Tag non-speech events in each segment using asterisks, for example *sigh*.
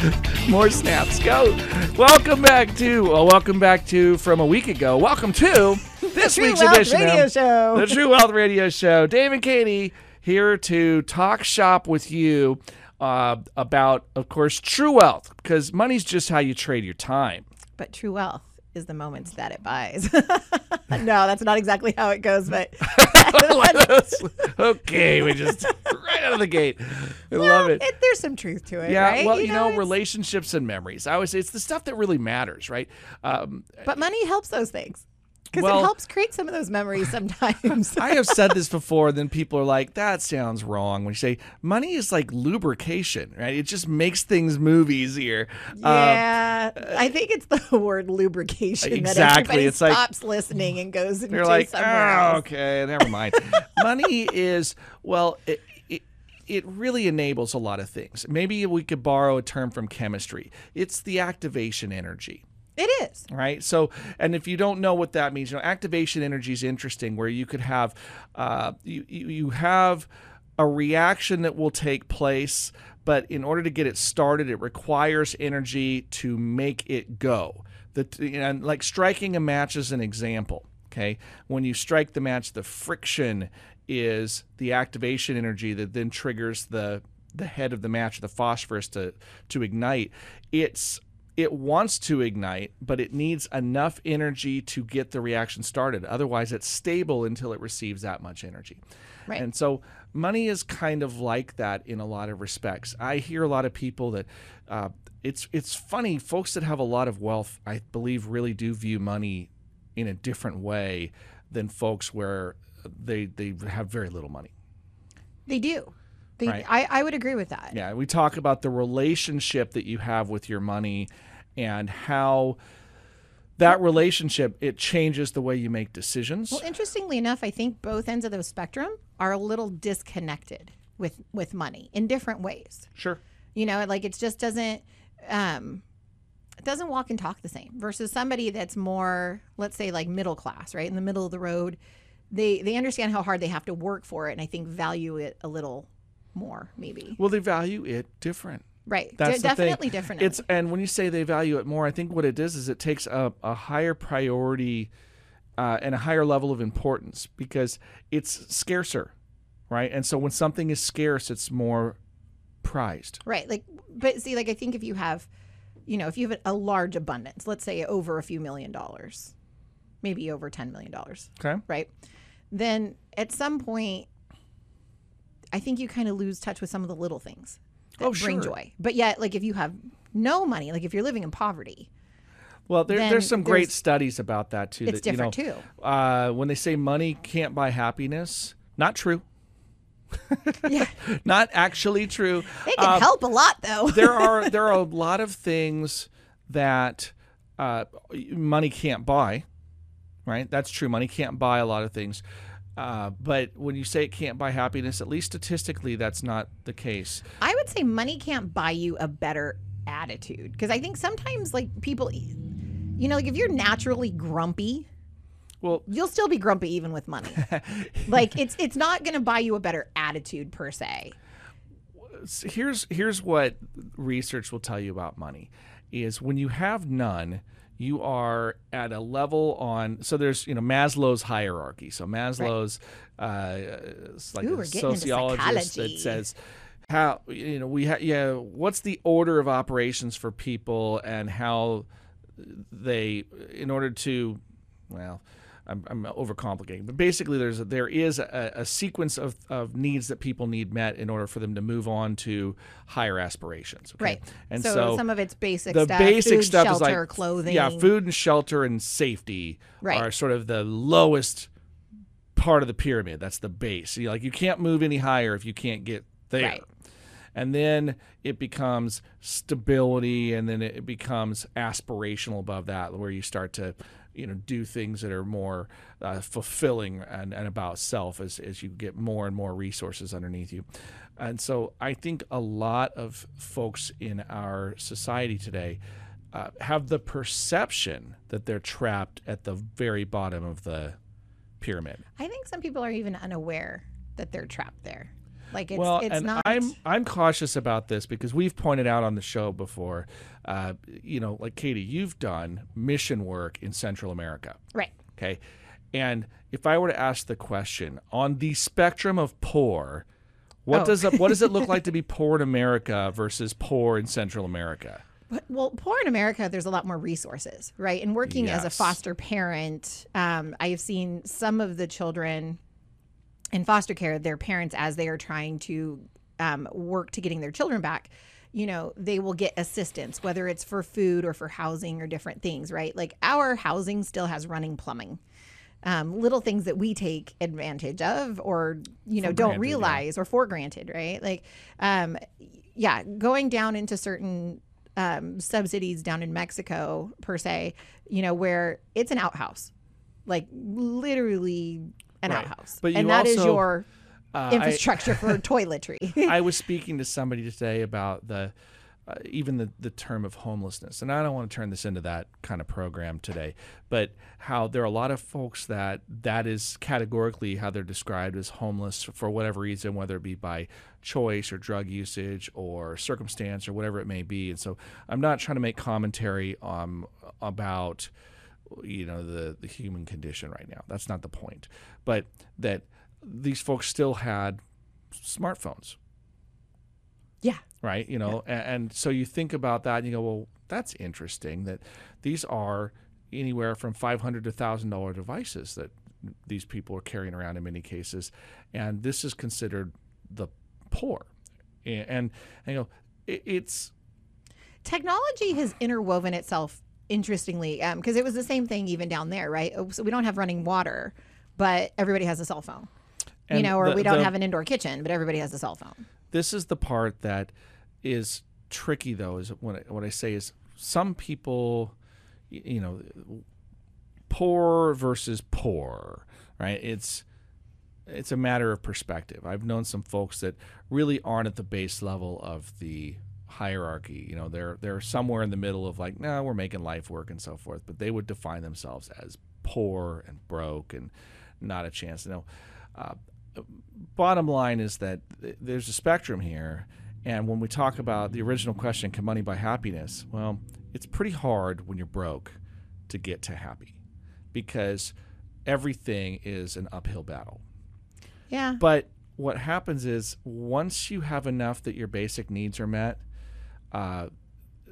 *laughs* More snaps. Go. Welcome back to, well, welcome back to from a week ago. Welcome to *laughs* this True week's Wealth edition Radio of Show. the True Wealth Radio Show. Dave and Katie here to talk shop with you uh, about, of course, true wealth because money's just how you trade your time. But true wealth is the moments that it buys. *laughs* no, that's not exactly how it goes, but *laughs* *laughs* okay, we just right out of the gate. I love it. it, there's some truth to it, Yeah, right? well, you, know, it's- relationships and memories. I always say it's the stuff that really matters, right? Um, but money helps those things because Well- it helps create some of those memories *laughs* sometimes. I have said this *laughs* before, and then people are like, that sounds wrong. When you say money is like lubrication, right? It just makes things move easier. Um, yeah, I think it's the *laughs* word lubrication Exactly, that everybody it's like- stops listening and goes into like, somewhere oh, else. okay, never mind. Money is well, it it really enables a lot of things. Maybe we could borrow a term from chemistry. It's the activation energy. It is. right? So, and if you don't know what that means, you know, activation energy is interesting, where you could have, uh, you you have a reaction that will take place, but in order to get it started, it requires energy to make it go. That and like striking a match is an example. Okay, when you strike the match, the friction is the activation energy that then triggers the the head of the match, the phosphorus to to ignite. It's it wants to ignite, but it needs enough energy to get the reaction started. Otherwise, it's stable until it receives that much energy. Right. And so, money is kind of like that in a lot of respects. I hear a lot of people that uh, it's it's funny. Folks that have a lot of wealth, I believe, really do view money in a different way than folks where they they have very little money. They do. They, Right. I, I would agree with that. Yeah, we talk about the relationship that you have with your money and how that relationship it changes the way you make decisions. Well, interestingly enough, I think both ends of the spectrum are a little disconnected with with money in different ways. Sure. You know, like it just doesn't um it doesn't walk and talk the same versus somebody that's more let's say like middle class, right? In the middle of the road. They they understand how hard they have to work for it and I think value it a little more maybe. Well, they value it different. Right. That's definitely different. It's and when you say they value it more, I think what it is is it takes a, a higher priority uh, and a higher level of importance because it's scarcer, right? And so when something is scarce, it's more prized. Right. Like, but see, like, I think if you have, you know, if you have a large abundance, let's say over a few million dollars, maybe over $10 million, Okay. right? Then at some point, I think you kind of lose touch with some of the little things that Oh, bring joy. But yet, like, if you have no money, like if you're living in poverty, Well, there, there's some great there's- studies about that too. it's that, you know, different too. Uh, when they say money can't buy happiness, not true. *laughs* Yeah. *laughs* Not actually true. It can help a lot, though. *laughs* there are there are a lot of things that uh, money can't buy. Right, that's true. Money can't buy a lot of things. Uh, but when you say it can't buy happiness, at least statistically, that's not the case. I would say money can't buy you a better attitude because I think sometimes, like, people, you know, like if you're naturally grumpy, Well, you'll still be grumpy even with money. *laughs* like it's it's not going to buy you a better attitude per se. here's here's what research will tell you about money is when you have none you are at a level on so there's you know maslow's hierarchy. So maslow's uh like Ooh, a we're getting into sociologist that says how you know we ha- yeah what's the order of operations for people and how they in order to well I'm, I'm overcomplicating, but basically, there's a, there is a, a sequence of, of needs that people need met in order for them to move on to higher aspirations. okay? Right. and so, so, some of it's basic the stuff, basic food, stuff shelter, is like clothing. Yeah, food and shelter and safety Right. are sort of the lowest part of the pyramid. That's the base. You like you can't move any higher if you can't get there. Right. And then it becomes stability, and then it becomes aspirational above that, where you start to, you know, do things that are more uh, fulfilling and, and about self as, as you get more and more resources underneath you. And so I think a lot of folks in our society today uh, have the perception that they're trapped at the very bottom of the pyramid. I think some people are even unaware that they're trapped there. Like it's well, it's and not. I'm I'm cautious about this because we've pointed out on the show before, uh, you know, like Katie, you've done mission work in Central America. right. Okay. And if I were to ask the question on the spectrum of poor, what Oh. does it, what does it look like to be *laughs* poor in America versus poor in Central America? But, well, poor in America, there's a lot more resources, right? And working as a foster parent, um, I have seen some of the children in foster care, their parents, as they are trying to um, work to getting their children back, you know, they will get assistance, whether it's for food or for housing or different things, right? Like our housing still has running plumbing. Um, little things that we take advantage of or you know For don't granted, yeah. realize or for granted right like um yeah going down into certain um subsidies down in mexico per se you know where it's an outhouse like literally an Right. outhouse But you and that is also- your Uh, I- infrastructure for *laughs* toiletry *laughs* I was speaking to somebody today about the uh, even the, the term of homelessness, and I don't want to turn this into that kind of program today, but how there are a lot of folks that that is categorically how they're described as homeless for whatever reason, whether it be by choice or drug usage or circumstance or whatever it may be. And so I'm not trying to make commentary um, about you know the the human condition right now. That's not the point, but that these folks still had smartphones. Yeah. Right? You know, a- and, so you think about that and you go, well, that's interesting that these are anywhere from five hundred to thousand dollar devices that these people are carrying around in many cases, and this is considered the poor, and, and you know, it, it's technology has interwoven itself interestingly um, because it was the same thing even down there right? Oh, so we don't have running water but everybody has a cell phone. You know or the- we don't the- have an indoor kitchen but everybody has a cell phone. This is the part that is tricky though is what I, what I say is some people you know poor versus poor right? It's it's a matter of perspective. I've known some folks that really aren't at the base level of the hierarchy you know they're they're somewhere in the middle of like no we're making life work and so forth but they would define themselves as poor and broke and not a chance you know uh, bottom line is that th- there's a spectrum here. And when we talk about the original question, can money buy happiness? Well, it's pretty hard when you're broke to get to happy because everything is an uphill battle. yeah But what happens is once you have enough that your basic needs are met, uh,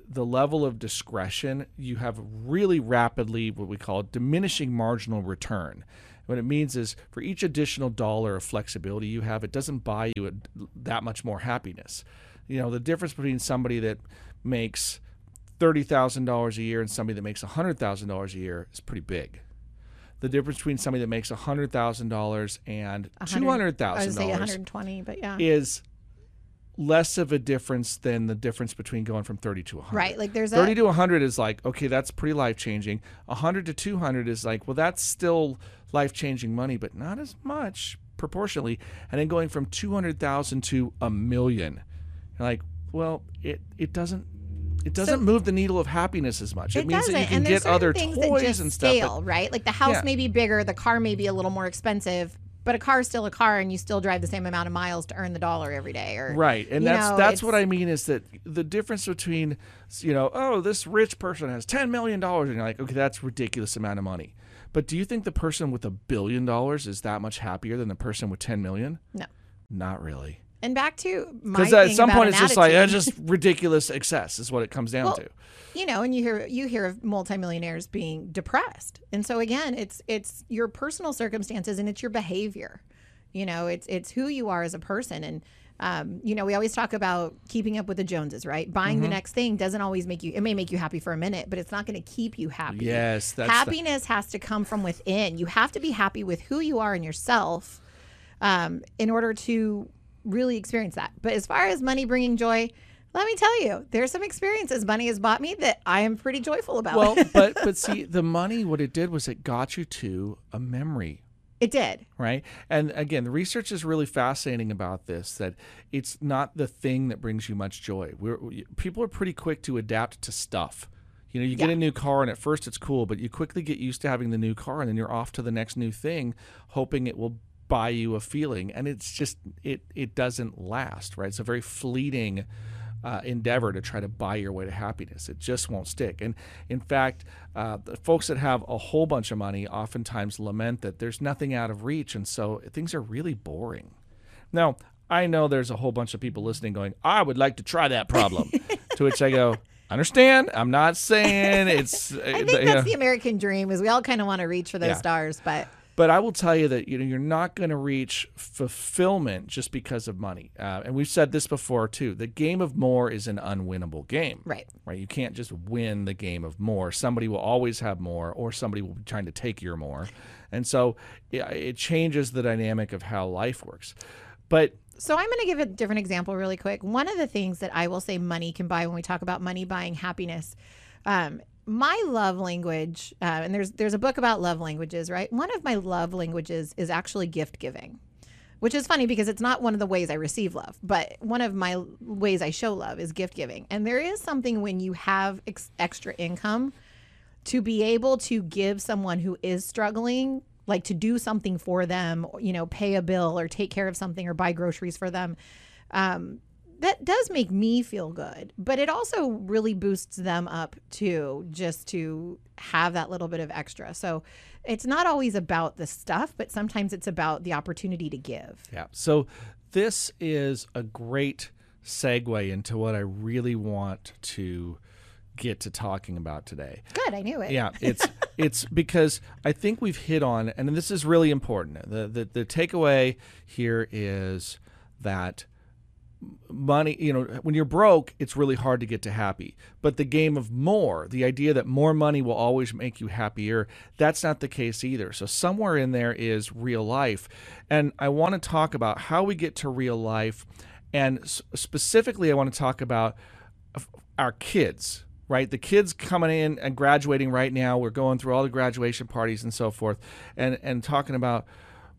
the level of discretion, you have really rapidly what we call diminishing marginal return. What it means is for each additional dollar of flexibility you have, it doesn't buy you a, that much more happiness. You know, the difference between somebody that makes $30,000 a year and somebody that makes $100,000 a year is pretty big. The difference between somebody that makes $100,000 and I would say $200,000 120 but yeah is less of a difference than the difference between going from 30 to 100. right like there's 30 a to 100 is like, okay, that's pretty life changing. 100 to 200 is like, well, that's still life changing money, but not as much proportionally. And then going from 200,000 to a million, like, well, it, it doesn't. It doesn't move the needle of happiness as much. It, it means doesn't that you can and get other things toys that just and stuff. but- scale right like the house Yeah. may be bigger the car may be a little more expensive but a car is still a car and you still drive the same amount of miles to earn the dollar every day or Right, and that's know, that's what I mean is that the difference between, you know, oh, this rich person has ten million dollars, and you're like, okay, that's a ridiculous amount of money. But do you think the person with a billion dollars is that much happier than the person with ten million? no Not really, and back to my because at some point it's just like it's just *laughs* ridiculous excess is what it comes down Well, to. you know and you hear you hear of multimillionaires being depressed. And so again it's it's your personal circumstances and it's your behavior. You know it's it's who you are as a person. And um, you know we always talk about keeping up with the joneses right? Buying Mm-hmm. the next thing doesn't always make you it may make you happy for a minute but it's not going to keep you happy. Yes, that's the- happiness has to come from within. You have to be happy with who you are and yourself um, in order to really experience that. But as far as money bringing joy, let me tell you, there's some experiences money has bought me that I am pretty joyful about. Well, *laughs* but but see, the money, what it did was it got you to a memory it did. right? And again, the research is really fascinating about this. That it's not the thing that brings you much joy. We're, we, people are pretty quick to adapt to stuff. You know, you get a new car and at first it's cool, but you quickly get used to having the new car, and then you're off to the next new thing, hoping it will buy you a feeling, and it's just it it doesn't last, right? It's a very fleeting uh, endeavor to try to buy your way to happiness. It just won't stick. And in fact, uh, the folks that have a whole bunch of money oftentimes lament that there's nothing out of reach, and so things are really boring. Now, I know there's a whole bunch of people listening going, I would like to try that problem. *laughs* to which I go, understand. I'm not saying *laughs* it's. I think that's know. the American dream is we all kind of want to reach for those yeah. stars, but but I will tell you that you know you're not going to reach fulfillment just because of money. Uh, and we've said this before too. The game of more is an unwinnable game. Right. Right. You can't just win the game of more. Somebody will always have more, or somebody will be trying to take your more, and so it, it changes the dynamic of how life works. But so I'm going to give a different example really quick. One of the things that I will say money can buy when we talk about money buying happiness um, my love language, uh, and there's there's a book about love languages, right? One of my love languages is actually gift giving, which is funny because it's not one of the ways I receive love, but one of my ways I show love is gift giving. And there is something when you have ex- extra income to be able to give someone who is struggling like to do something for them, you know, pay a bill or take care of something or buy groceries for them. Um, that does make me feel good, but it also really boosts them up too, just to have that little bit of extra. So it's not always about the stuff, but sometimes it's about the opportunity to give. Yeah. So this is a great segue into what I really want to get to talking about today. Good, I knew it. Yeah, it's *laughs* it's because I think we've hit on and this is really important. The the the takeaway here is that money you know when you're broke it's really hard to get to happy. But the game of more the idea that more money will always make you happier that's not the case either. So somewhere in there is real life. And i want to talk about how we get to real life. And specifically i want to talk about uh, our kids right? The kids coming in and graduating right now. We're going through all the graduation parties and so forth. And and talking about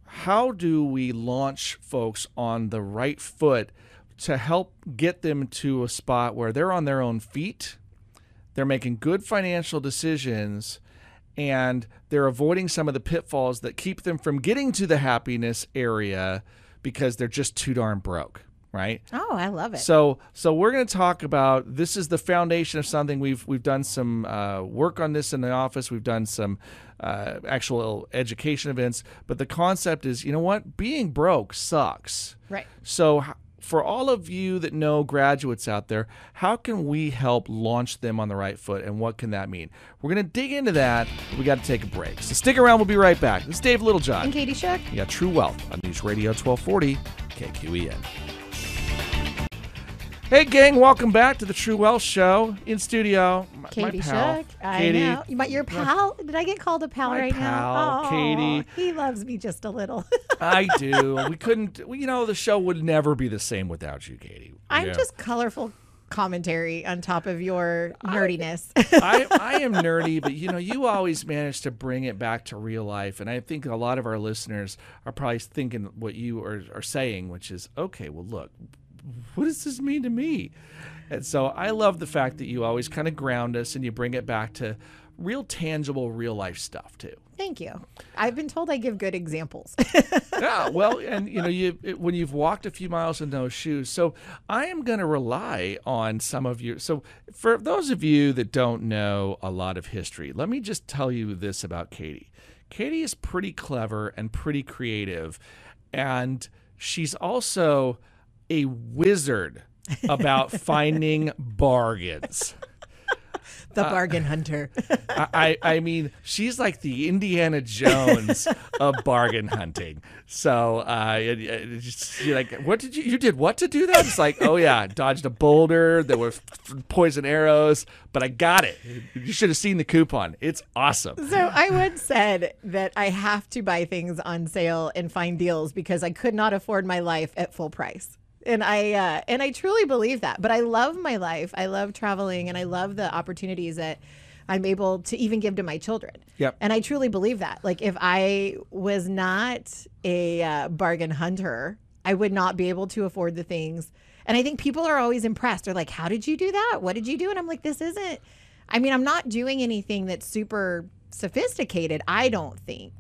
how do we launch folks on the right foot to help get them to a spot where they're on their own feet, they're making good financial decisions, and they're avoiding some of the pitfalls that keep them from getting to the happiness area because they're just too darn broke right? Oh, I love it. So, so we're going to talk about this is the foundation of something we've we've done some uh, work on this in the office. We've done some uh, actual education events, but the concept is, you know what? Being broke sucks. Right. So for all of you that know graduates out there, how can we help launch them on the right foot and what can that mean? We're going to dig into that. We got to take a break. So stick around. We'll be right back. This is Dave Littlejohn. And Katie. You got True Wealth on News Radio 1240 KQEN. Hey, gang, welcome back to the True Wealth Show in studio. My, Katie my pal, Shook. Katie. I know. But your pal? Did I get called a pal my right pal, now? Oh, Katie. He loves me just a little. *laughs* I do. We couldn't, you know, the show would never be the same without you, Katie. I'm yeah. just colorful commentary on top of your nerdiness. I, I, *laughs* I, am nerdy, but you know, you always manage to bring it back to real life. And I think a lot of our listeners are probably thinking what you are, are saying, which is, okay, well, look, what does this mean to me? And so I love the fact that you always kind of ground us and you bring it back to real tangible real life stuff too. Thank you. I've been told I give good examples. *laughs* yeah, well, and you know, you it, when you've walked a few miles in those shoes. So I am going to rely on some of you. So for those of you that don't know a lot of history, let me just tell you this about Katie. Katie is pretty clever and pretty creative, and she's also a wizard about *laughs* finding bargains. The uh, bargain uh, hunter. I, I mean, she's like the Indiana Jones of bargain hunting. So, uh, you're like, what did you, you did what to do that? It's like, oh yeah, dodged a boulder. There were poison arrows, but I got it. You should have seen the coupon. It's awesome. So I once said that I have to buy things on sale and find deals because I could not afford my life at full price and I uh, and I truly believe that. But I love my life. I love traveling, and I love the opportunities that I'm able to even give to my children. Yep. And I truly believe that. Like if I was not a uh, bargain hunter, I would not be able to afford the things. And I think people are always impressed. They're like, "How did you do that? What did you do?" And I'm like, "This isn't. I mean, I'm not doing anything that's super sophisticated. I don't think."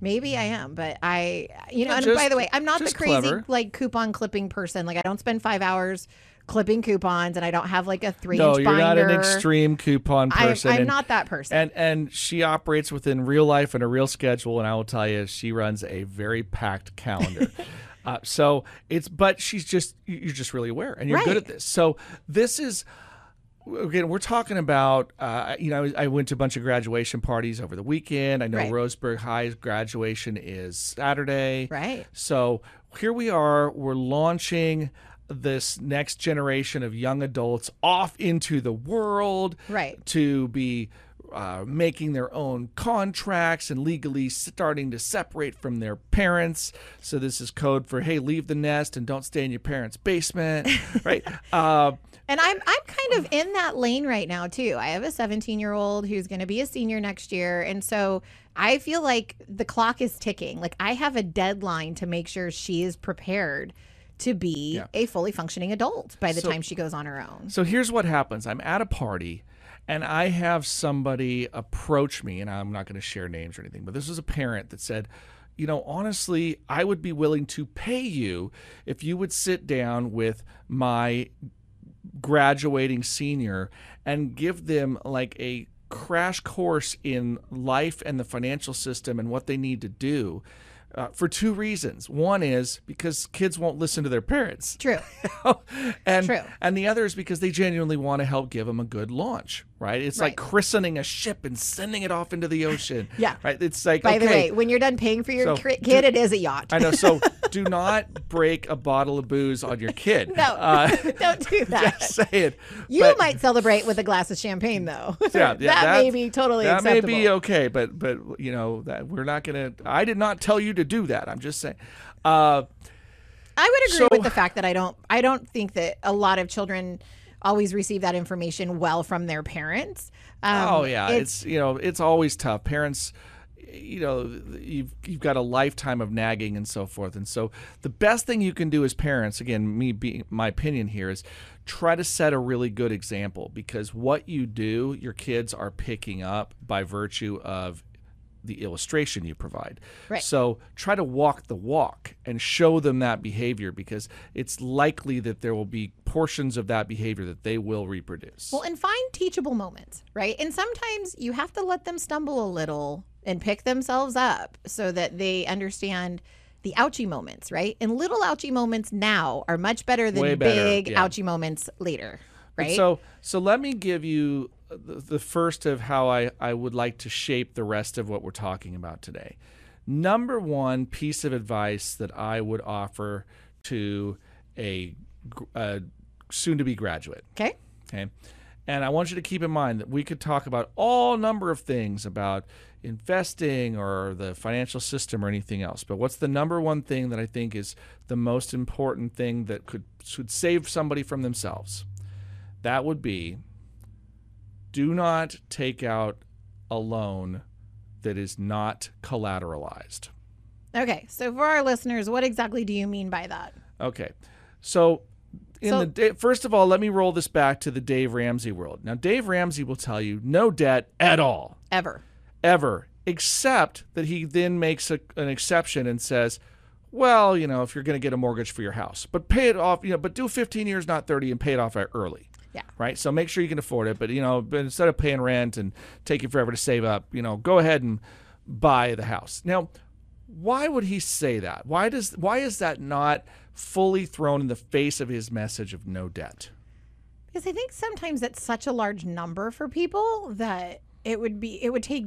Maybe I am, but I, you know, Yeah, and just- by the way, I'm not the crazy clever. like coupon clipping person. Like I don't spend five hours clipping coupons, and I don't have like a three No, inch you're not an extreme coupon person. I'm and- not that person. And and she operates within real life and a real schedule, and I will tell you, she runs a very packed calendar. *laughs* uh, so it's, but she's just you're just really aware, and you're good at this. So this is. Again, we're talking about, uh, you know, I went to a bunch of graduation parties over the weekend. I know Right. Roseburg High's graduation is Saturday. right. So here we are. We're launching this next generation of young adults off into the world Right. to be uh, making their own contracts and legally starting to separate from their parents. So this is code for hey, leave the nest and don't stay in your parents' basement, *laughs* right? Uh, And I'm I'm kind of in that lane right now too. I have a 17 year old who's going to be a senior next year, and so I feel like the clock is ticking. Like I have a deadline to make sure she is prepared to be Yeah. a fully functioning adult by the So- time she goes on her own. So here's what happens. I'm at a party and I have somebody approach me, and I'm not going to share names or anything, but this was a parent that said, you know, honestly, I would be willing to pay you if you would sit down with my graduating senior and give them like a crash course in life and the financial system and what they need to do. Uh, for two reasons. One is because kids won't listen to their parents. True. *laughs* and True. and the other is because they genuinely want to help give them a good launch, right? It's like christening a ship and sending it off into the ocean. *laughs* Yeah. Right? It's like By okay, the way, when you're done paying for your So, kid, it is a yacht. I know. So *laughs* do not break a bottle of booze on your kid. no, Uh, *laughs* don't do that. just saying. You But- might celebrate with a glass of champagne, though. Yeah, yeah, that, may be totally that acceptable. may be okay, but but you know that we're not gonna. I did not tell you to do that. I'm just saying. Uh, I would agree So- with the fact that I don't I don't think that a lot of children always receive that information well from their parents. Um, oh yeah, it's, you know it's always tough. Parents, you know, you've you've got a lifetime of nagging and so forth, and so the best thing you can do as parents, again, me being my opinion here is try to set a really good example because what you do, your kids are picking up by virtue of the illustration you provide. Right. So try to walk the walk and show them that behavior because it's likely that there will be portions of that behavior that they will reproduce. well, and find teachable moments, right? And sometimes you have to let them stumble a little and pick themselves up so that they understand the ouchie moments, right? And little ouchie moments now are much better than better, big yeah. ouchie moments later, right? So so let me give you the, first of how I, I would like to shape the rest of what we're talking about today. Number one piece of advice that I would offer to a, a soon to be graduate. okay. Okay. And I want you to keep in mind that we could talk about all number of things about investing or the financial system or anything else. But what's the number one thing that I think is the most important thing that could should save somebody from themselves? That would be do not take out a loan that is not collateralized. Okay. So for our listeners, what exactly do you mean by that? Okay. So in So- the da- first of all, let me roll this back to the Dave Ramsey world. Now Dave Ramsey will tell you no debt at all, Ever. ever, except that he then makes a, an exception and says, well, you know, if you're going to get a mortgage for your house, but pay it off, you know, but do 15 years, not 30, and pay it off early. Yeah. Right. So make sure you can afford it. But you know, but instead of paying rent and taking forever to save up, you know, go ahead and buy the house. Now, why would he say that? Why does why is that not fully thrown in the face of his message of no debt? Because I think sometimes it's such a large number for people that it would be it would take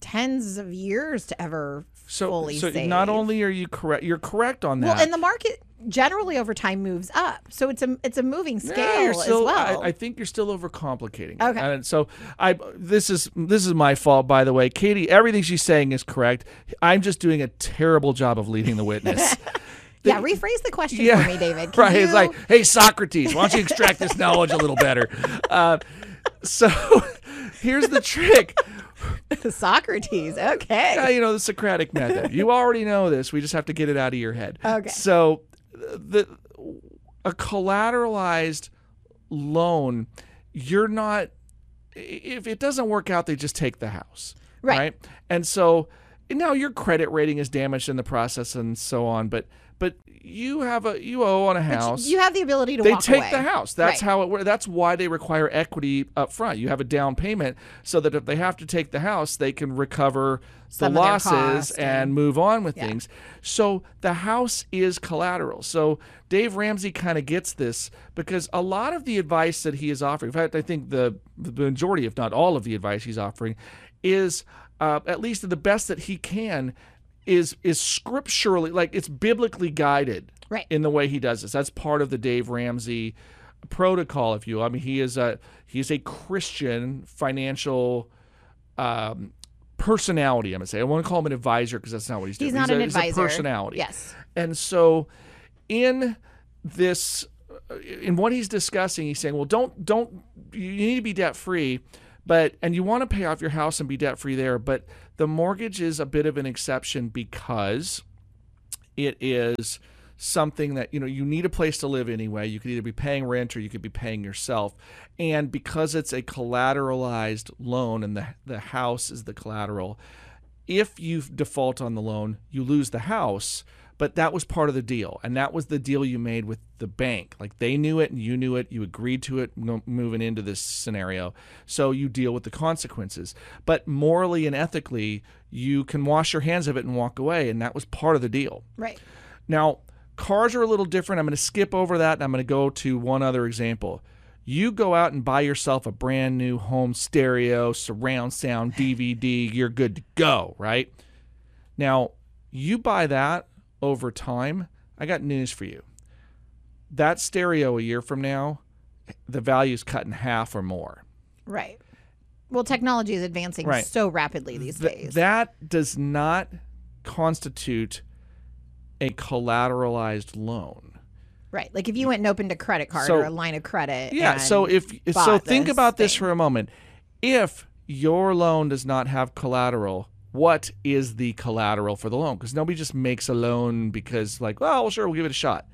tens of years to ever So, so save. not only are you correct, you're correct on that. well, and the market generally over time moves up, so it's a it's a moving scale Yeah, still, as well. I, I think you're still overcomplicating. it. Okay. And so I this is this is my fault, by the way. Katie, everything she's saying is correct. I'm just doing a terrible job of leading the witness. *laughs* yeah, rephrase the question Yeah, for me, David. *laughs* Can right. It's like, hey, Socrates, why don't you extract this knowledge a little better? *laughs* Uh, so *laughs* here's the trick. *laughs* Socrates. Okay. Yeah, you know the Socratic method. You already know this. We just have to get it out of your head. Okay. So the a collateralized loan, you're not if it doesn't work out, they just take the house. Right. And so now your credit rating is damaged in the process and so on, but you have a you owe on a But you- house. you have the ability to they take away. the house. That's Right. how it. That's why they require equity up front. You have a down payment so that if they have to take the house, they can recover Some the losses and, and- move on with Yeah. things. So the house is collateral. So Dave Ramsey kind of gets this because a lot of the advice that he is offering, in fact, I think the, the majority, if not all of the advice he's offering, is uh, at least the best that he can is is scripturally like it's biblically guided Right. in the way he does this. That's part of the Dave Ramsey protocol, if you will. I mean, he is a he is a Christian financial um, personality. I'm gonna say I want to call him an advisor because that's not what he's doing. He's not a, an he's advisor. a personality. Yes. And so, in this, uh, in what he's discussing, he's saying, well, don't don't you need to be debt free, but and you want to pay off your house and be debt free there, but the mortgage is a bit of an exception because it is something that you know you need a place to live anyway. You could either be paying rent or you could be paying yourself. And because it's a collateralized loan and the the house is the collateral if you default on the loan you lose the house but that was part of the deal and that was the deal you made with the bank like they knew it and you knew it you agreed to it moving into this scenario so you deal with the consequences but morally and ethically you can wash your hands of it and walk away and that was part of the deal Right. now, cars are a little different. I'm going to skip over that and I'm going to go to one other example. You go out and buy yourself a brand new home stereo, surround sound, DVD, you're good to go, right? Now, you buy that over time. I got news for you. That stereo a year from now, the value is cut in half or more. Right. Well, technology is advancing Right. so rapidly these Th- days. that does not constitute a collateralized loan. right. Like if you went and opened a credit card So- or a line of credit. Yeah. So if so, think about this for a moment. If your loan does not have collateral, what is the collateral for the loan? Because nobody just makes a loan because, like, well, well, sure, we'll give it a shot.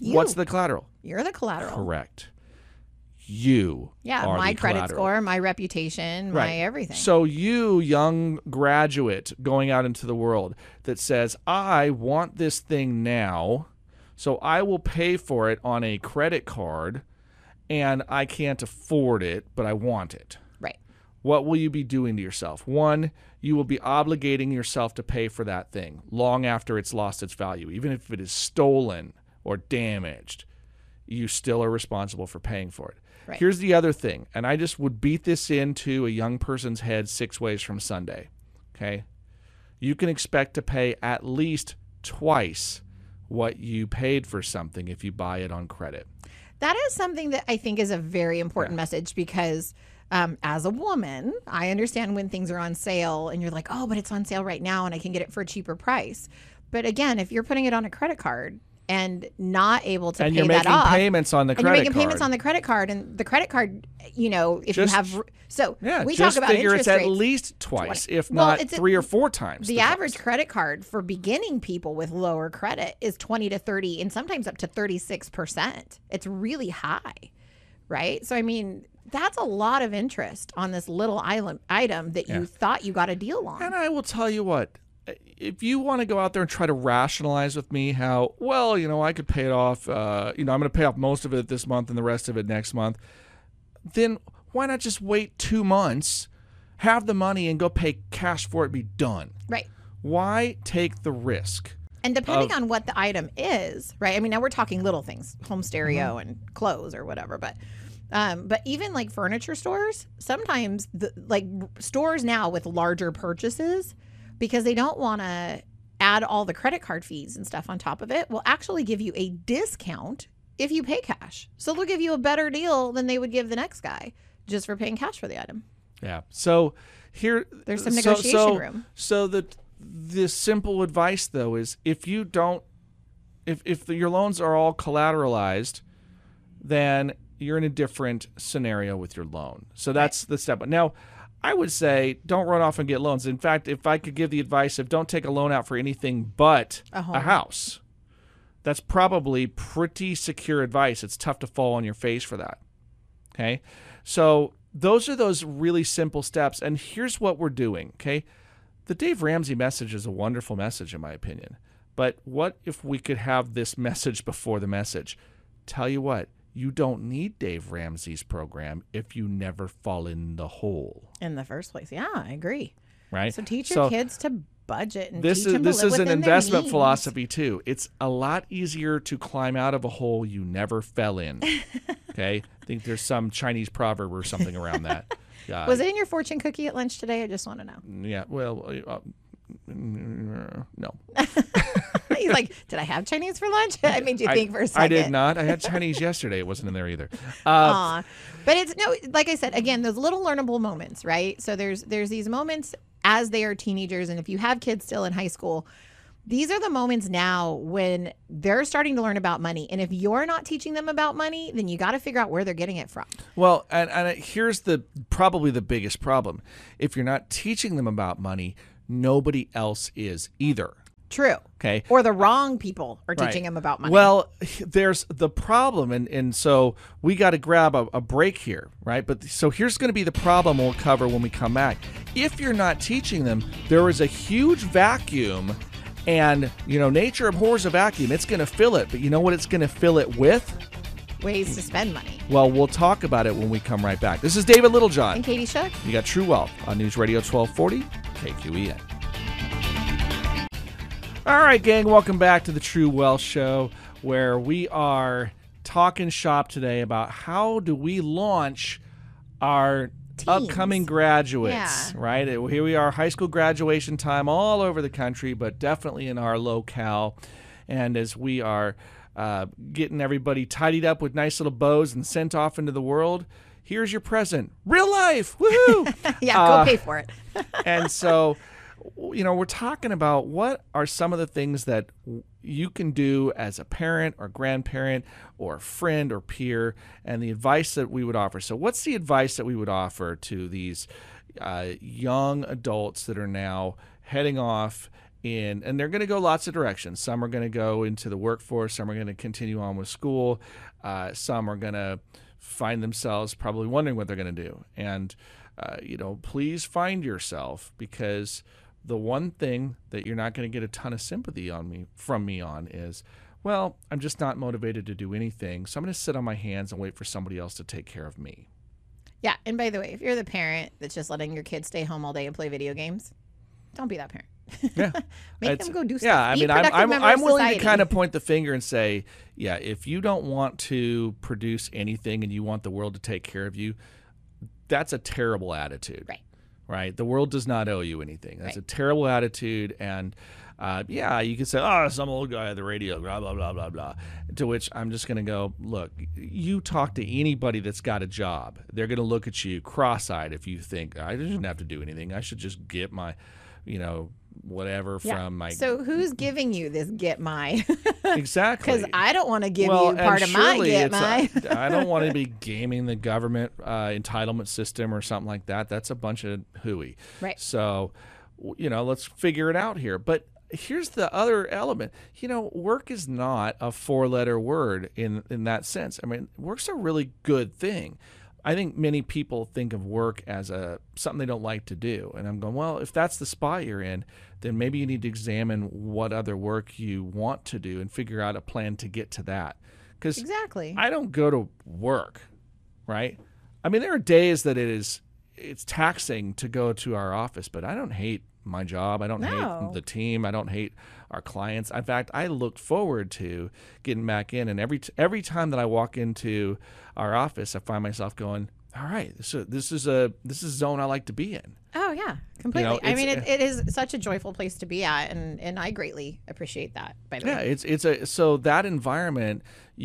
What's the collateral? You're the collateral. Correct. You. Yeah, my credit score, my reputation, my everything. So you, young graduate going out into the world that says, "I want this thing now, so I will pay for it on a credit card and I can't afford it, but I want it." What will you be doing to yourself? One, you will be obligating yourself to pay for that thing long after it's lost its value, even if it is stolen or damaged. You still are responsible for paying for it. Right. Here's the other thing, and I just would beat this into a young person's head six ways from Sunday. Okay? You can expect to pay at least twice what you paid for something if you buy it on credit. That is something that I think is a very important message because um, as a woman, I understand when things are on sale and you're like, oh, but it's on sale right now and I can get it for a cheaper price. But again, if you're putting it on a credit card and not able to and pay you're that making off, payments on the and you're credit making card. payments on the credit card, and the credit card, you know, if Just- you have, so yeah, we just talk about figure interest it's rates. at least twice, if Well, not it's a- three or four times. the the average cost. credit card for beginning people with lower credit is 20 to 30 and sometimes up to 36%. It's really high, right? So, I mean, that's a lot of interest on this little island item that you thought you got a deal on. And I will tell you what, if you want to go out there and try to rationalize with me how, well, you know, I could pay it off, uh, you know, I'm going to pay off most of it this month and the rest of it next month, then why not just wait two months, have the money, and go pay cash for it, be done? Right. Why take the risk? And depending on what the item is, right? I mean, now we're talking little things, home stereo and clothes or whatever, but um, but even like furniture stores, sometimes the like stores now with larger purchases, because they don't want to add all the credit card fees and stuff on top of it, will actually give you a discount if you pay cash. So they'll give you a better deal than they would give the next guy just for paying cash for the item. Yeah. So here There's some so- negotiation so, room. So the the simple advice though is if you don't if if the, your loans are all collateralized, then you're in a different scenario with your loan. So that's the step. Now, I would say don't run off and get loans. In fact, if I could give the advice of don't take a loan out for anything but A a house. That's probably pretty secure advice. It's tough to fall on your face for that. Okay. So those are those really simple steps. And here's what we're doing. Okay. the Dave Ramsey message is a wonderful message, in my opinion. But what if we could have this *laughs* message before the message? Tell you what, you don't need Dave Ramsey's program if you never fall in the hole, In the first place. Yeah, I agree. right? So teach your So kids to budget and this teach is this is an investment philosophy too. It's a lot easier to climb out of a hole you never fell in. *laughs* okay, I think there's some Chinese proverb or something around that. Uh, *laughs* Was it in your fortune cookie at lunch today? I just want to know. Yeah. Well, uh, no. *laughs* He's like, did I have Chinese for lunch? *laughs* I made you think for a second. I did not. I had *laughs* Chinese yesterday. It wasn't in there either. Uh. But it's no, like I said, again, those little learnable moments, right? So there's there's these moments as they are teenagers, and if you have kids still in high school, these are the moments now when they're starting to learn about money. And if you're not teaching them about money, then you got to figure out where they're getting it from. Well, and, and here's the probably the biggest problem. If you're not teaching them about money, nobody else is either. True. Okay. Or the wrong people are teaching Right. them about money. Well, *laughs* there's the problem, and, and so we got to grab a, a break here, right? But so here's going to be the problem we'll cover when we come back. If you're not teaching them, there is a huge vacuum, and you know, nature abhors a vacuum. It's going to fill it, but you know what it's going to fill it with? ways to spend money. Well, we'll talk about it when we come right back. This is David Littlejohn. And Katie Shook. You got True Wealth on News Radio 1240 KQEN. All right, gang, welcome back to the True Wealth Show, where we are talking shop today about how do we launch our upcoming graduates, Yeah. right? Here we are, high school graduation time all over the country, but definitely in our locale. And as we are uh, getting everybody tidied up with nice little bows and sent off into the world, here's your present. Real life. Woohoo! *laughs* Yeah, Uh, go pay for it. *laughs* and so you know we're talking about what are some of the things that you can do as a parent or grandparent or friend or peer and the advice that we would offer so what's the advice that we would offer to these uh, young adults that are now heading off in and they're going to go lots of directions some are going to go into the workforce some are going to continue on with school uh, some are going to find themselves probably wondering what they're going to do and uh, you know, please find yourself because the one thing that you're not going to get a ton of sympathy on me from me on is, well, I'm just not motivated to do anything, so I'm going to sit on my hands and wait for somebody else to take care of me. Yeah, and by the way, if you're the parent that's just letting your kids stay home all day and play video games, don't be that parent. Yeah, *laughs* Make It's- them go do stuff. Yeah, I mean, I'm I'm, I'm willing society. to kind of point the finger and say, yeah, if you don't want to produce anything and you want the world to take care of you, that's a terrible attitude. Right. Right. The world does not owe you anything. That's Right. a terrible attitude. And uh, yeah, you can say, oh, some old guy at the radio, blah, blah, blah, blah, blah. To which I'm just going to go, look, you talk to anybody that's got a job. They're going to look at you cross eyed if you think, I shouldn't have to do anything. I should just get my, you know, whatever Yeah. from my. So who's *laughs* giving you this get my? *laughs* exactly. Because I don't want to give well, you part of my get my. a- *laughs* I don't want to be gaming the government uh, entitlement system or something like that. That's a bunch of hooey. Right. So, you know, let's figure it out here. But here's the other element. You know, work is not a four-letter word in in that sense. I mean, work's a really good thing. I think many people think of work as a something they don't like to do, and I'm going, well, if that's the spot you're in, then maybe you need to examine what other work you want to do and figure out a plan to get to that. Because exactly. I don't go to work, right? I mean, there are days that it is it's taxing to go to our office, but I don't hate my job. I don't No. hate the team. I don't hate our clients. In fact, I look forward to getting back in. And every t- every time that I walk into our office, I find myself going, "All right, this is, this is a this is a zone I like to be in." oh yeah, completely. I mean, it, it is such a joyful place to be at, and and I greatly appreciate that. By the Yeah, way, yeah, it's it's a so that environment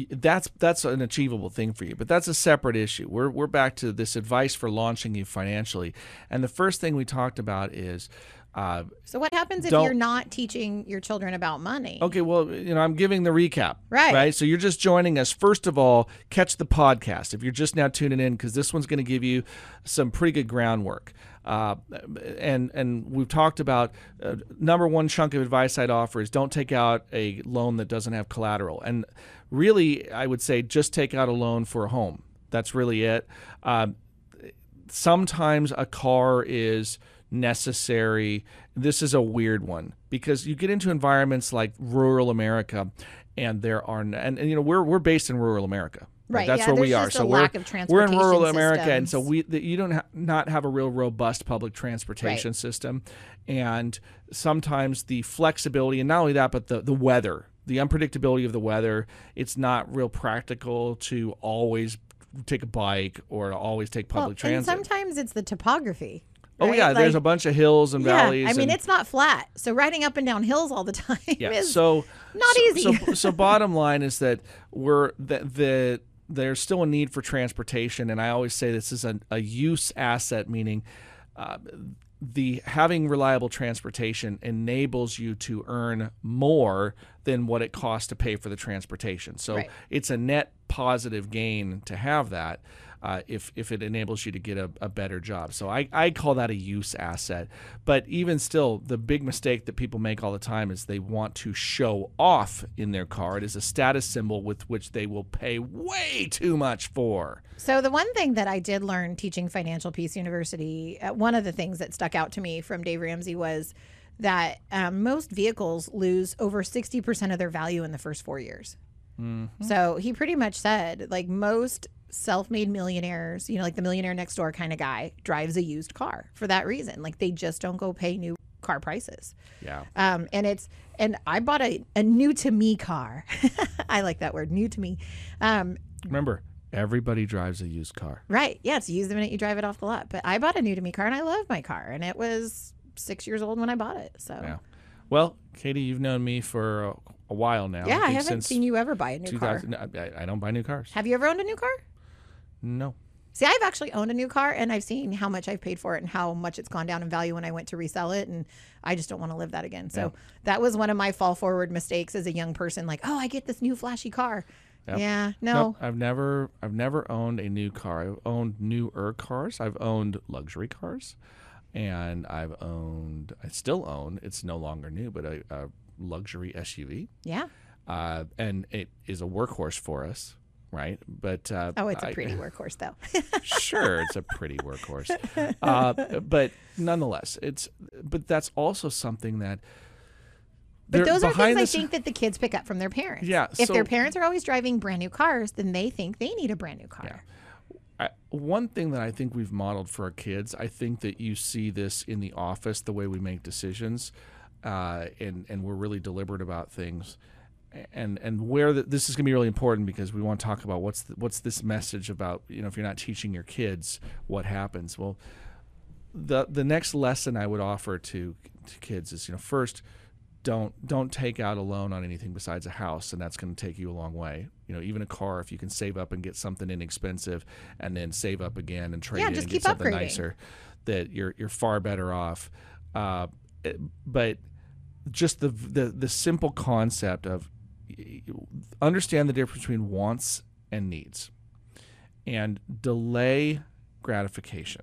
that's that's an achievable thing for you, but that's a separate issue. We're we're back to this advice for launching you financially, and the first thing we talked about is. Uh, so what happens if you're not teaching your children about money? okay, well, you know, I'm giving the recap. Right. Right. So you're just joining us. First of all, catch the podcast if you're just now tuning in, because this one's going to give you some pretty good groundwork. Uh, and and we've talked about uh, number one chunk of advice I'd offer is don't take out a loan that doesn't have collateral. And really, I would say just take out a loan for a home. That's really it. Um, sometimes a car is necessary. This is a weird one because you get into environments like rural America, and there are and, and you know we're we're based in rural America. Right, That's yeah, where we are. So we're we're in rural transportation America, and so we the, you don't ha- not have a real robust public transportation system, and sometimes the flexibility, and not only that, but the the weather, the unpredictability of the weather. It's not real practical to always take a bike or to always take Well, public and sometimes it's the topography. Oh right? yeah, there's a bunch of hills and yeah. valleys. I mean, and- it's not flat, so riding up and down hills all the *laughs* time yeah. is So not so, easy. So, *laughs* so bottom line is that we're the, the there's still a need for transportation, and I always say this is a, a use asset, meaning. Uh, the having reliable transportation enables you to earn more than what it costs to pay for the transportation. So Right. it's a net positive gain to have that uh, if, if it enables you to get a, a better job. So I, I call that a use asset. But even still, the big mistake that people make all the time is they want to show off in their car. It is a status symbol with which they will pay way too much for. So the one thing that I did learn teaching Financial Peace University, uh, one of the things that stuck out to me from Dave Ramsey was that um, most vehicles lose over 60% of their value in the first four years. So he pretty much said, like most self-made millionaires, you know, like the millionaire next door kind of guy drives a used car for that reason. Like they just don't go pay new car prices. Yeah. Um, and it's and I bought a, a new to me car. *laughs* I like that word, new to me. Um, Remember, everybody drives a used car. Right. Yeah, it's used the minute you drive it off the lot. But I bought a new to me car and I love my car. And it was six years old when I bought it. So Yeah. Well, Katie, you've known me for a, a while now. yeah, I think haven't seen you ever buy a new car. 2000 I, I don't buy new cars. Have you ever owned a new car? No. See, I've actually owned a new car and I've seen how much I've paid for it and how much it's gone down in value when I went to resell it. And I just don't want to live that again. So that was one of my fall forward mistakes as a young person. Like, oh, I get this new flashy car. Yep. Yeah, no. Nope, I've never I've never owned a new car. I've owned newer cars. I've owned luxury cars, and I've owned I still own. It's no longer new, but a, a luxury SUV, Yeah. uh, and it is a workhorse for us, right? But uh, Oh, it's a pretty *laughs* workhorse, though. sure, it's a pretty *laughs* workhorse, uh, but nonetheless, it's but that's also something that. But those are things I think that the kids pick up from their parents. Yeah, If their parents are always driving brand new cars, then they think they need a brand new car. Yeah. I, one thing that I think we've modeled for our kids, I think that you see this in the office, the way we make decisions, uh, and and we're really deliberate about things, and and where the, this is going to be really important because we want to talk about what's the, what's this message about. You know, if you're not teaching your kids, what happens? Well, the the next lesson I would offer to to kids is you know first don't don't take out a loan on anything besides a house and that's going to take you a long way you know even a car if you can save up and get something inexpensive and then save up again and trade Yeah, in just and keep get something upgrading. nicer that you're you're far better off uh, but just the, the the simple concept of understand the difference between wants and needs and delay gratification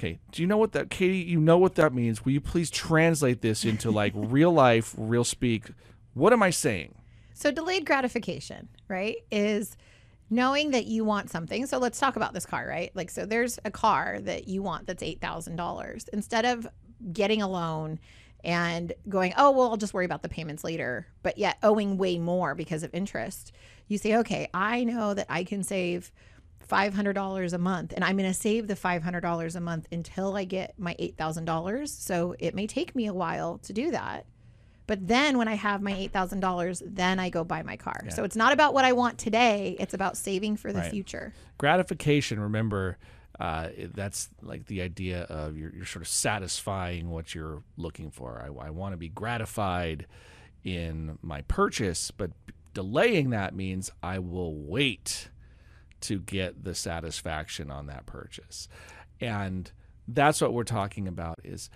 Okay. Do you know what that, Katie? You know what that means. Will you please translate this into like *laughs* real life, real speak? What am I saying? So delayed gratification, right, is knowing that you want something. So let's talk about this car, right? Like, so there's a car that you want that's eight thousand dollars. Instead of getting a loan and going, oh well, I'll just worry about the payments later, but yet owing way more because of interest, you say, okay, I know that I can save. $500 a month and I'm going to save the $500 a month until I get my $8,000. So it may take me a while to do that. But then when I have my $8,000, then I go buy my car. So it's not about what I want today, it's about saving for the Right. future. Gratification, remember, uh, that's like the idea of you're, you're sort of satisfying what you're looking for. I, I want to be gratified in my purchase, but delaying that means I will wait to get the satisfaction on that purchase. And that's what we're talking about is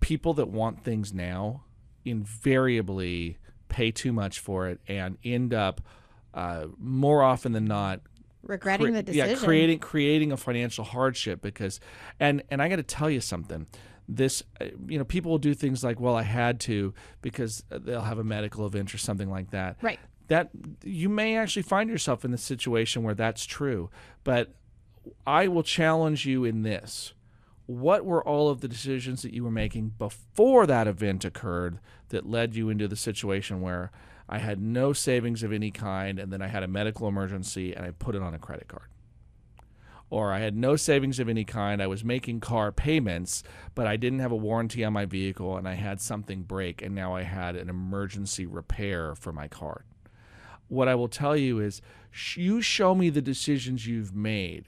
people that want things now invariably pay too much for it and end up uh, more often than not Regretting cre- the decision. yeah creating creating a financial hardship because and and I got to tell you something this uh, you know people will do things like well I had to because they'll have a medical event or something like that Right. that you may actually find yourself in the situation where that's true but I will challenge you in this what were all of the decisions that you were making before that event occurred that led you into the situation where I had no savings of any kind and then I had a medical emergency and I put it on a credit card? Or I had no savings of any kind. I was making car payments, but I didn't have a warranty on my vehicle and I had something break and now I had an emergency repair for my car. What I will tell you is you show me the decisions you've made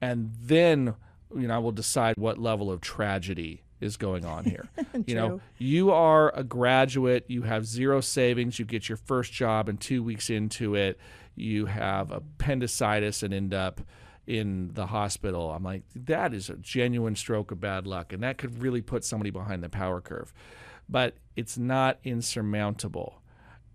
and then you know I will decide what level of tragedy is going on here. *laughs* you know, you are a graduate, you have zero savings, you get your first job and 2 weeks into it, you have appendicitis and end up in the hospital. I'm like that is a genuine stroke of bad luck and that could really put somebody behind the power curve. But it's not insurmountable.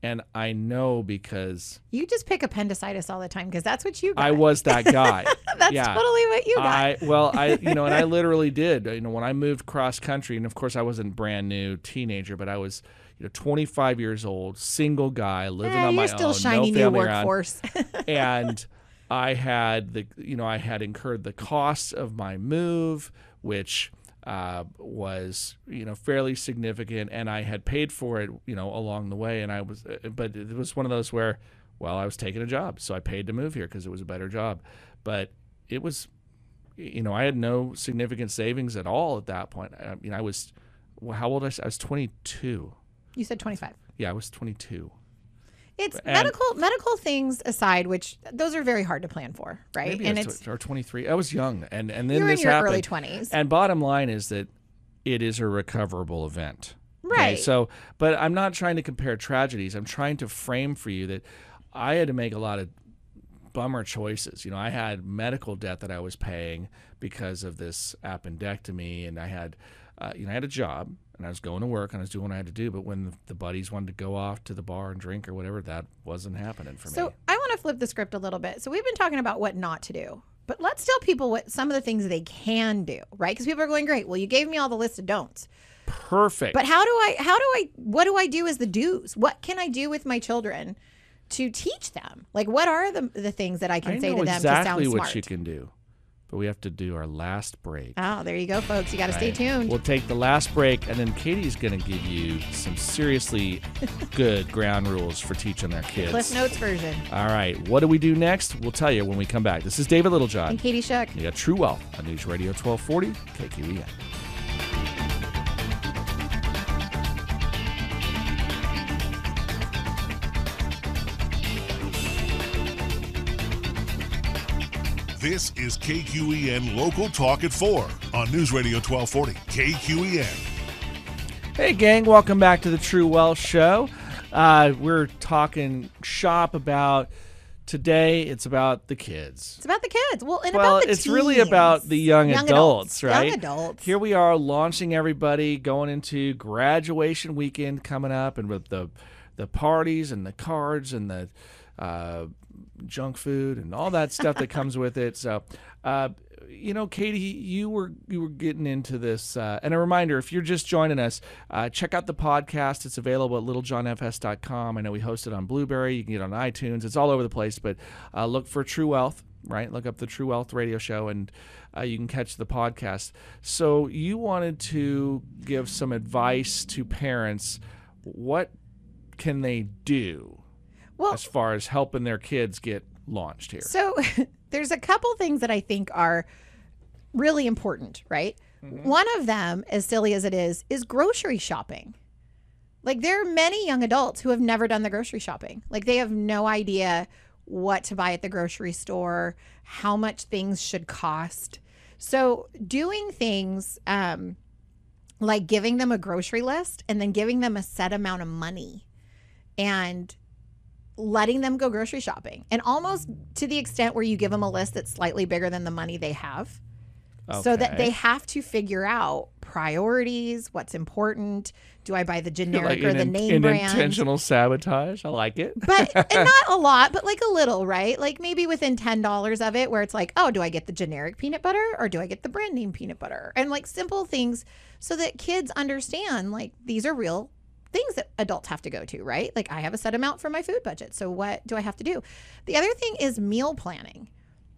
And I know because You just pick appendicitis all the time because that's what you got. I was that guy. *laughs* that's yeah. totally what you got. I well, I you know, and I *laughs* literally did. You know, when I moved cross country, and of course I wasn't brand new teenager, but I was you know 25 years old, single guy living Eh, on my own. you're still shiny no new workforce. *laughs* and I had the you know I had incurred the costs of my move, which uh, was you know fairly significant, and I had paid for it you know along the way, and I was uh, but it was one of those where well I was taking a job, so I paid to move here because it was a better job, but it was you know I had no significant savings at all at that point. I mean I was well, how old was I? I was 22. you said 25. Yeah, I was 22. It's And- medical medical things aside, which those are very hard to plan for, right? Maybe and it's or 23. I was young, and and then you're in your happened. early 20s. And bottom line is that it is a recoverable event. Okay, Right. So, but I'm not trying to compare tragedies. I'm trying to frame for you that I had to make a lot of bummer choices. You know, I had medical debt that I was paying because of this appendectomy, and I had, uh, you know, I had a job and I was going to work and I was doing what I had to do. But when the, the buddies wanted to go off to the bar and drink or whatever, that wasn't happening for So me. So I want to flip the script a little bit. So we've been talking about what not to do, but let's tell people what some of the things they can do, right? Because people are going, great. Well, you gave me all the list of don'ts, Perfect. but how do I? How do I? What do I do as the do's? What can I do with my children to teach them? Like, what are the the things that I can I say to them exactly to sound smart? Exactly what you can do, but we have to do our last break. Oh, there you go, folks. You got to stay Right. tuned. We'll take the last break, and then Katie's going to give you some seriously *laughs* good ground rules for teaching their kids. Cliff Notes version. All right, what do we do next? We'll tell you when we come back. This is David Littlejohn. And Katie. You got True Wealth on News Radio 1240 KQEN. This is KQEN Local Talk at 4 on News Radio 1240. KQEN. Hey, gang, welcome back to the True Wealth Show. Uh, we're talking shop about today. It's about the kids. It's about the kids. Well, and well, about the it's really about the young, adults, right? Young adults. Here we are launching everybody going into graduation weekend coming up, and with the the parties and the cards and the uh, junk food and all that stuff that comes with it. So, uh, you know, Katie, you were you were getting into this. Uh, and a reminder, if you're just joining us, uh, check out the podcast. It's available at littlejohnfs.com. I know we host it on Blubrry. You can get it on iTunes. It's all over the place. But uh, look for True Wealth. Right, look up the True Wealth Radio Show, and uh, you can catch the podcast. So you wanted to give some advice to parents. What can they do well, as far as helping their kids get launched here? So *laughs* there's a couple things that I think are really important, right? Mm-hmm. One of them, as silly as it is, is grocery shopping. Like there are many young adults who have never done the grocery shopping. Like they have no idea what to buy at the grocery store, how much things should cost. So doing things um, like giving them a grocery list and then giving them a set amount of money and letting them go grocery shopping. And almost to the extent where you give them a list that's slightly bigger than the money they have. So that they have to figure out priorities what's important. Do i buy the *laughs* generic like or the in- name an brand? intentional sabotage. I like it. but *laughs* and not a lot but like a little right? Like maybe within $10 of it where it's like oh do i get the generic peanut butter or do i get the brand name peanut butter? And like simple things so that kids understand like these are real things that adults have to go to right like i have a set amount for my food budget so what do i have to do the other thing is meal planning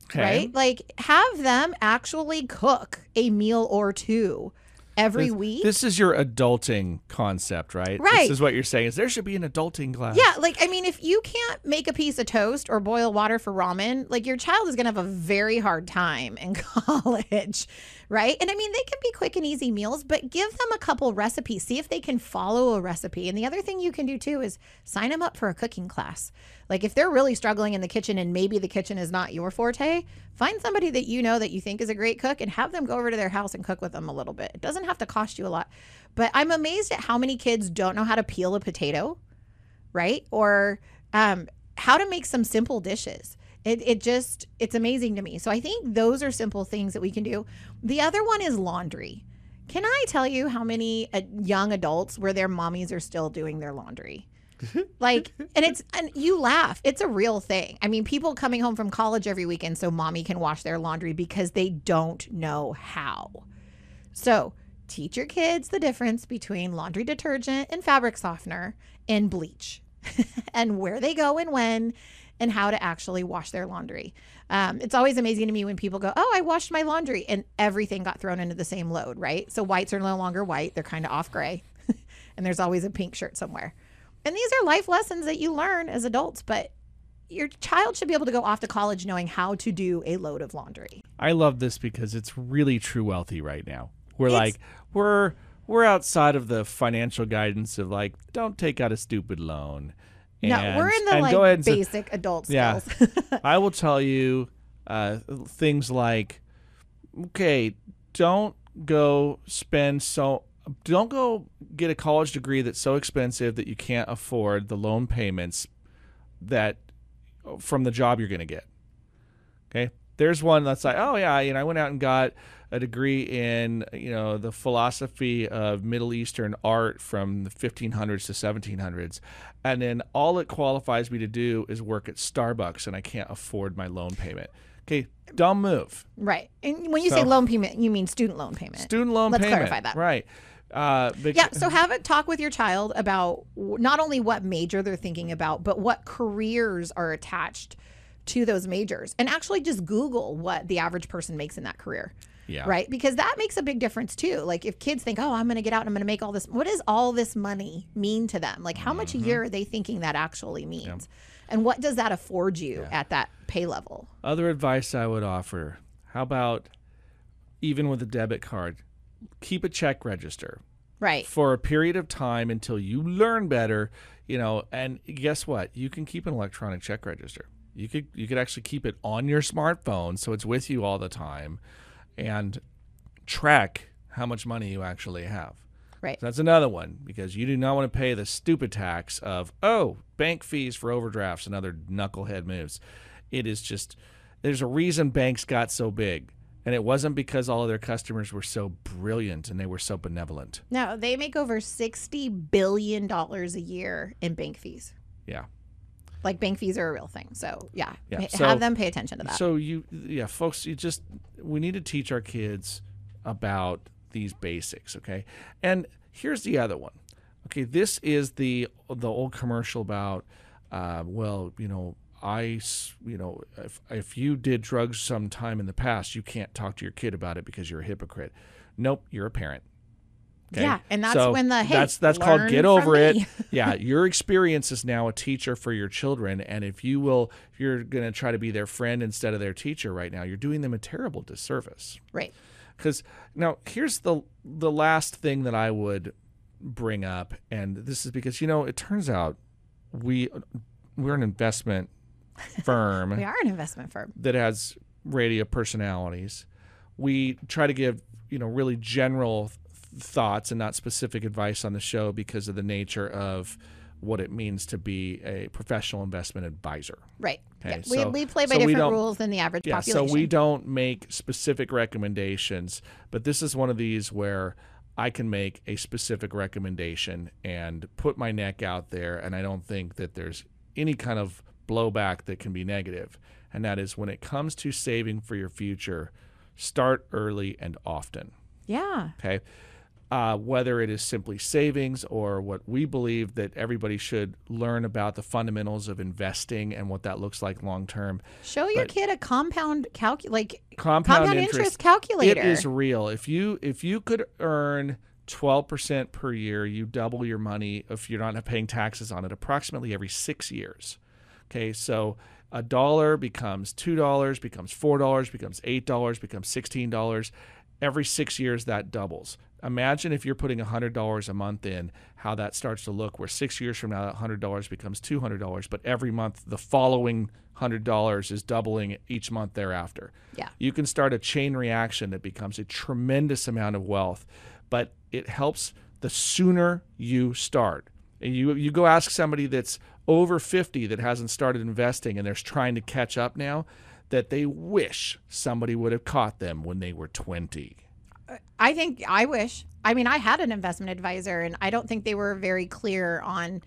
Okay. right? Like have them actually cook a meal or two every This- week. This is your adulting concept, right? Right. This is what you're saying is there should be an adulting class. Yeah, like I mean, if you can't make a piece of toast or boil water for ramen, like your child is gonna have a very hard time in *laughs* college, right? And I mean, they can be quick and easy meals, but give them a couple recipes. See if they can follow a recipe. And the other thing you can do too is sign them up for a cooking class. Like if they're really struggling in the kitchen and maybe the kitchen is not your forte, find somebody that you know that you think is a great cook and have them go over to their house and cook with them a little bit. It doesn't have to cost you a lot. But I'm amazed at how many kids don't know how to peel a potato right? Or um, how to make some simple dishes. It, it just, it's amazing to me. So I think those are simple things that we can do. The other one is laundry. Can I tell you how many uh, young adults where their mommies are still doing their laundry? Like, and it's, and you laugh. It's a real thing. I mean, people coming home from college every weekend so mommy can wash their laundry because they don't know how. So teach your kids the difference between laundry detergent and fabric softener and bleach *laughs* and where they go and when and how to actually wash their laundry. Um, it's always amazing to me when people go, Oh, I washed my laundry and everything got thrown into the same load, right? So whites are no longer white, they're kind of off gray. *laughs* and there's always a pink shirt somewhere. And these are life lessons that you learn as adults, but your child should be able to go off to college knowing how to do a load of laundry. I love this because it's really true wealthy right now. We're It's- like we're we're outside of the financial guidance of like don't take out a stupid loan. no, And- we're in the like go ahead and say- basic adult Yeah. skills. *laughs* I will tell you uh, things like, okay, don't go spend so, don't go get a college degree that's so expensive that you can't afford the loan payments that from the job you're going to get. Okay, there's one that's like, oh yeah, you know, I went out and got a degree in you know the philosophy of Middle Eastern art from the 1500s to 1700s, and then all it qualifies me to do is work at Starbucks, and I can't afford my loan payment. Okay, dumb move. right. And when you say loan payment, you mean student loan payment. Student loan Let's payment. clarify that. Right. Uh, Yeah, so have a talk with your child about not only what major they're thinking about, but what careers are attached to those majors. And actually just Google what the average person makes in that career. Yeah. Right? Because that makes a big difference too. Like if kids think, "Oh, I'm going to get out and I'm going to make all this." What does all this money mean to them? Like how much a Mm-hmm. year are they thinking that actually means? And what does that afford you at that pay level? Other advice I would offer how about even with a debit card, keep a check register Right. for a period of time until you learn better, you know, and guess what? You can keep an electronic check register. You could you could actually keep it on your smartphone so it's with you all the time and track how much money you actually have. Right. So that's another one because you do not want to pay the stupid tax of oh bank fees for overdrafts and other knucklehead moves. It is just there's a reason banks got so big, and it wasn't because all of their customers were so brilliant and they were so benevolent. No, they make over 60 billion dollars a year in bank fees. Yeah. like bank fees are a real thing. So yeah, Yeah, so- have them pay attention to that. So you, yeah, folks, you just we need to teach our kids about these basics, okay? And here's the other one. Okay, this is the the old commercial about, uh, well, you know, I, you know, if if you did drugs sometime in the past, you can't talk to your kid about it because you're a hypocrite. Nope, you're a parent. Okay? Yeah, and that's So when the, hey, that's that's called get over it. *laughs* yeah, your experience is now a teacher for your children, and if you will, if you're going to try to be their friend instead of their teacher right now, you're doing them a terrible disservice. right. Because now here's the the last thing that I would bring up, and this is because you know it turns out we we're an investment *laughs* firm We are an investment firm. that has radio personalities. We try to give you know really general th- thoughts and not specific advice on the show because of the nature of what it means to be a professional investment advisor. Right. Okay, yeah. so- we, we play by so different rules than the average Yeah, population. so we don't make specific recommendations, but this is one of these where I can make a specific recommendation and put my neck out there, and I don't think that there's any kind of blowback that can be. And that is when it comes to saving for your future, start early and often. yeah. Okay. uh, whether it is simply savings or what we believe that everybody should learn about the fundamentals of investing and what that looks like long term. Show your But- kid a compound calc like Compound, compound interest calculator. It is real. If you if you could earn 12% per year, you double your money if you're not paying taxes on it approximately every 6 years. Okay? So a dollar becomes $2, becomes $4, becomes $8, becomes $16. Every 6 years that doubles. Imagine if you're putting $100 a month in, how that starts to look where 6 years from now that $100 becomes $200, but every month the following $100 is doubling each month thereafter yeah. you can start a chain reaction that becomes a tremendous amount of wealth but it helps the sooner you start and you you go ask somebody that's over 50 that hasn't started investing and they're trying to catch up now that they wish somebody would have caught them when they were 20 I think I wish. I mean, I had an investment advisor, and I don't think they were very clear on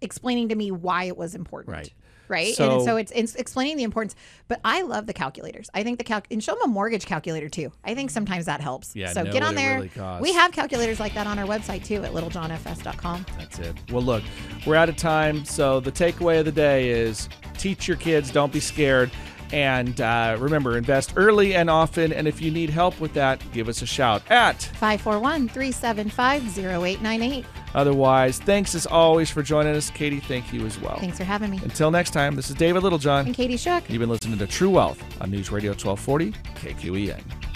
explaining to me why it was important. Right. Right. So- and so it's, it's explaining the importance. But I love the calculators. I think the calc and show them a mortgage calculator too. I think mm. sometimes that helps. Yeah, So get on there. really we have calculators like that on our website too at littlejohnfs.com. That's it. Well, look, we're out of time. So the takeaway of the day is teach your kids, don't be scared. And uh, remember, invest early and often. And if you need help with that, give us a shout at 541 375 0898. Otherwise, thanks as always for joining us. Katie, thank you as well. Thanks for having me. Until next time, this is David Littlejohn. And Katie Shook. You've been listening to True Wealth on News Radio 1240 KQEN.